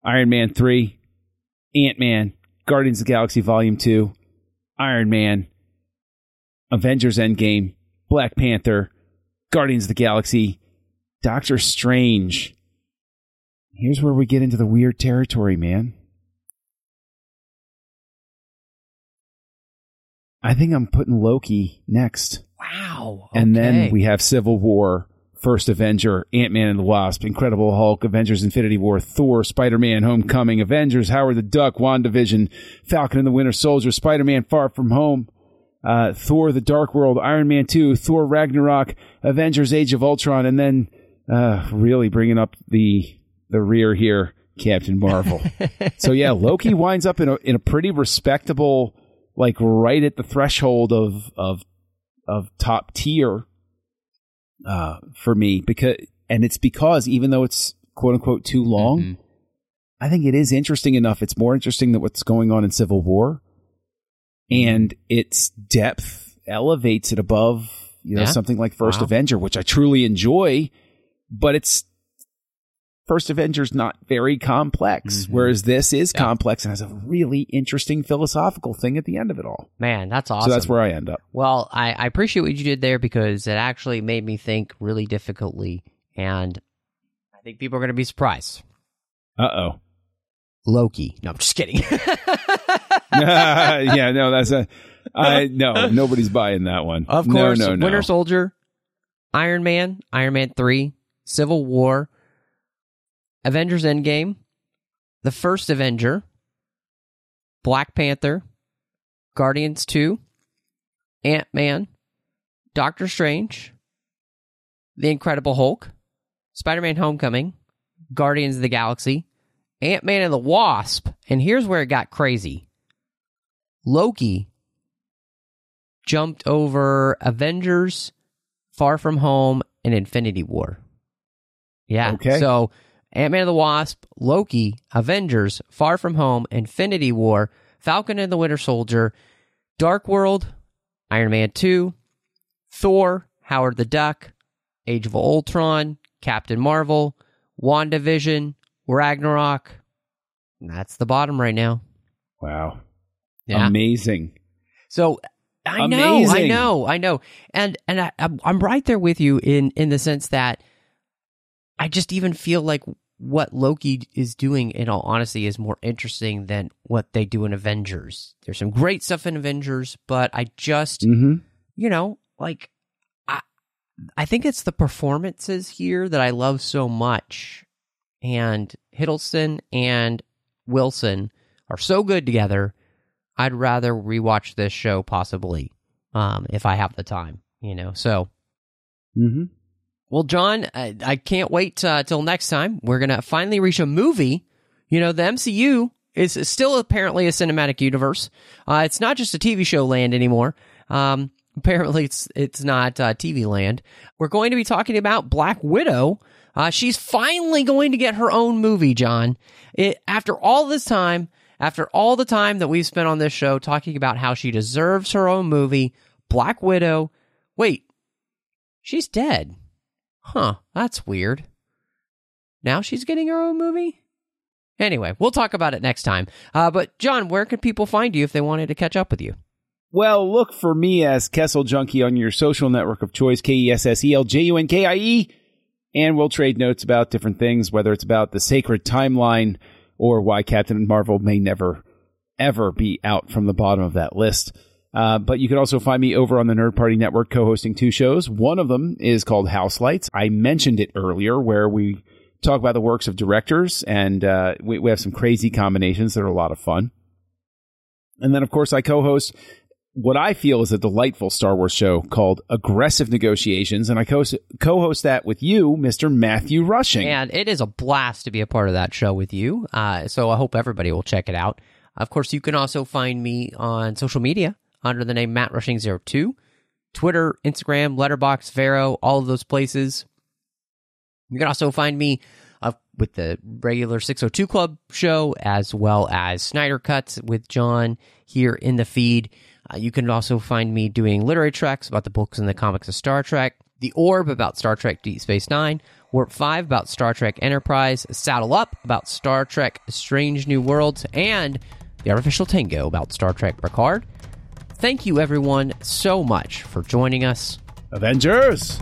Iron Man 3, Ant Man, Guardians of the Galaxy Volume 2, Iron Man, Avengers Endgame, Black Panther, Guardians of the Galaxy, Doctor Strange. Here's where we get into the weird territory, man. I think I'm putting Loki next. Wow. And then we have Civil War, First Avenger, Ant Man and the Wasp, Incredible Hulk, Avengers Infinity War, Thor, Spider Man Homecoming, Avengers, Howard the Duck, WandaVision, Falcon and the Winter Soldier, Spider Man Far From Home, uh, Thor the Dark World, Iron Man 2, Thor Ragnarok, Avengers Age of Ultron, and then uh, really bringing up the the rear here, Captain Marvel. so yeah, Loki winds up in a in a pretty respectable, like right at the threshold of of of top tier uh, for me because, and it's because even though it's quote unquote too long, Mhm. I think it is interesting enough. It's more interesting than what's going on in Civil War, and its depth elevates it above you know Yeah? something like First Wow. Avenger, which I truly enjoy, but it's First Avenger's not very complex, Mhm. whereas this is Yeah. complex and has a really interesting philosophical thing at the end of it all. Man, that's awesome. So that's where I end up. Well, I, I appreciate what you did there because it actually made me think really difficultly, and I think people are going to be surprised. Uh oh. Loki. No, I'm just kidding. yeah, no, that's a. I no, nobody's buying that one. Of No, course, no, no. Winter Soldier, Iron Man, Iron Man 3, Civil War, Avengers Endgame, The First Avenger, Black Panther, Guardians 2, Ant Man, Doctor Strange, The Incredible Hulk, Spider Man Homecoming, Guardians of the Galaxy, Ant Man and the Wasp, and here's where it got crazy Loki jumped over Avengers, Far From Home, and Infinity War. Yeah. Okay. So Ant Man and the Wasp, Loki, Avengers, Far From Home, Infinity War, Falcon and the Winter Soldier, Dark World, Iron Man 2, Thor, Howard the Duck, Age of Ultron, Captain Marvel, WandaVision, Ragnarok. And that's the bottom right now. Wow. Yeah. Amazing. So I know, I know, I know, and and I, I'm I'm right there with you in in the sense that I just even feel like what Loki is doing, in all honesty, is more interesting than what they do in Avengers. There's some great stuff in Avengers, but I just hmm you know like I I think it's the performances here that I love so much, and Hiddleston and Wilson are so good together. I'd rather rewatch this show possibly um, if I have the time, you know. So, hmm well, John, I, I can't wait uh, till next time. We're gonna finally reach a movie. You know, the MCU is still apparently a cinematic universe. Uh, it's not just a TV show land anymore. Um, apparently, it's it's not uh, TV land. We're going to be talking about Black Widow. Uh, she's finally going to get her own movie, John. It, after all this time, after all the time that we've spent on this show talking about how she deserves her own movie, Black Widow. Wait, she's dead. Huh, that's weird. Now she's getting her own movie? Anyway, we'll talk about it next time. Uh, but, John, where can people find you if they wanted to catch up with you? Well, look for me as Kessel Junkie on your social network of choice, K E S S E L J U N K I E. And we'll trade notes about different things, whether it's about the sacred timeline or why Captain Marvel may never, ever be out from the bottom of that list. Uh, but you can also find me over on the Nerd Party Network co hosting two shows. One of them is called House Lights. I mentioned it earlier, where we talk about the works of directors, and uh, we, we have some crazy combinations that are a lot of fun. And then, of course, I co host what I feel is a delightful Star Wars show called Aggressive Negotiations, and I co host that with you, Mr. Matthew Rushing. And it is a blast to be a part of that show with you. Uh, so I hope everybody will check it out. Of course, you can also find me on social media under the name Matt Rushing02, Twitter, Instagram, Letterboxd, Vero, all of those places. You can also find me uh, with the regular 602 Club show, as well as Snyder Cuts with John here in the feed. Uh, you can also find me doing literary tracks about the books and the comics of Star Trek, The Orb about Star Trek Deep Space Nine, Warp 5 about Star Trek Enterprise, Saddle Up about Star Trek Strange New Worlds, and The Artificial Tango about Star Trek Picard. Thank you, everyone, so much for joining us. Avengers!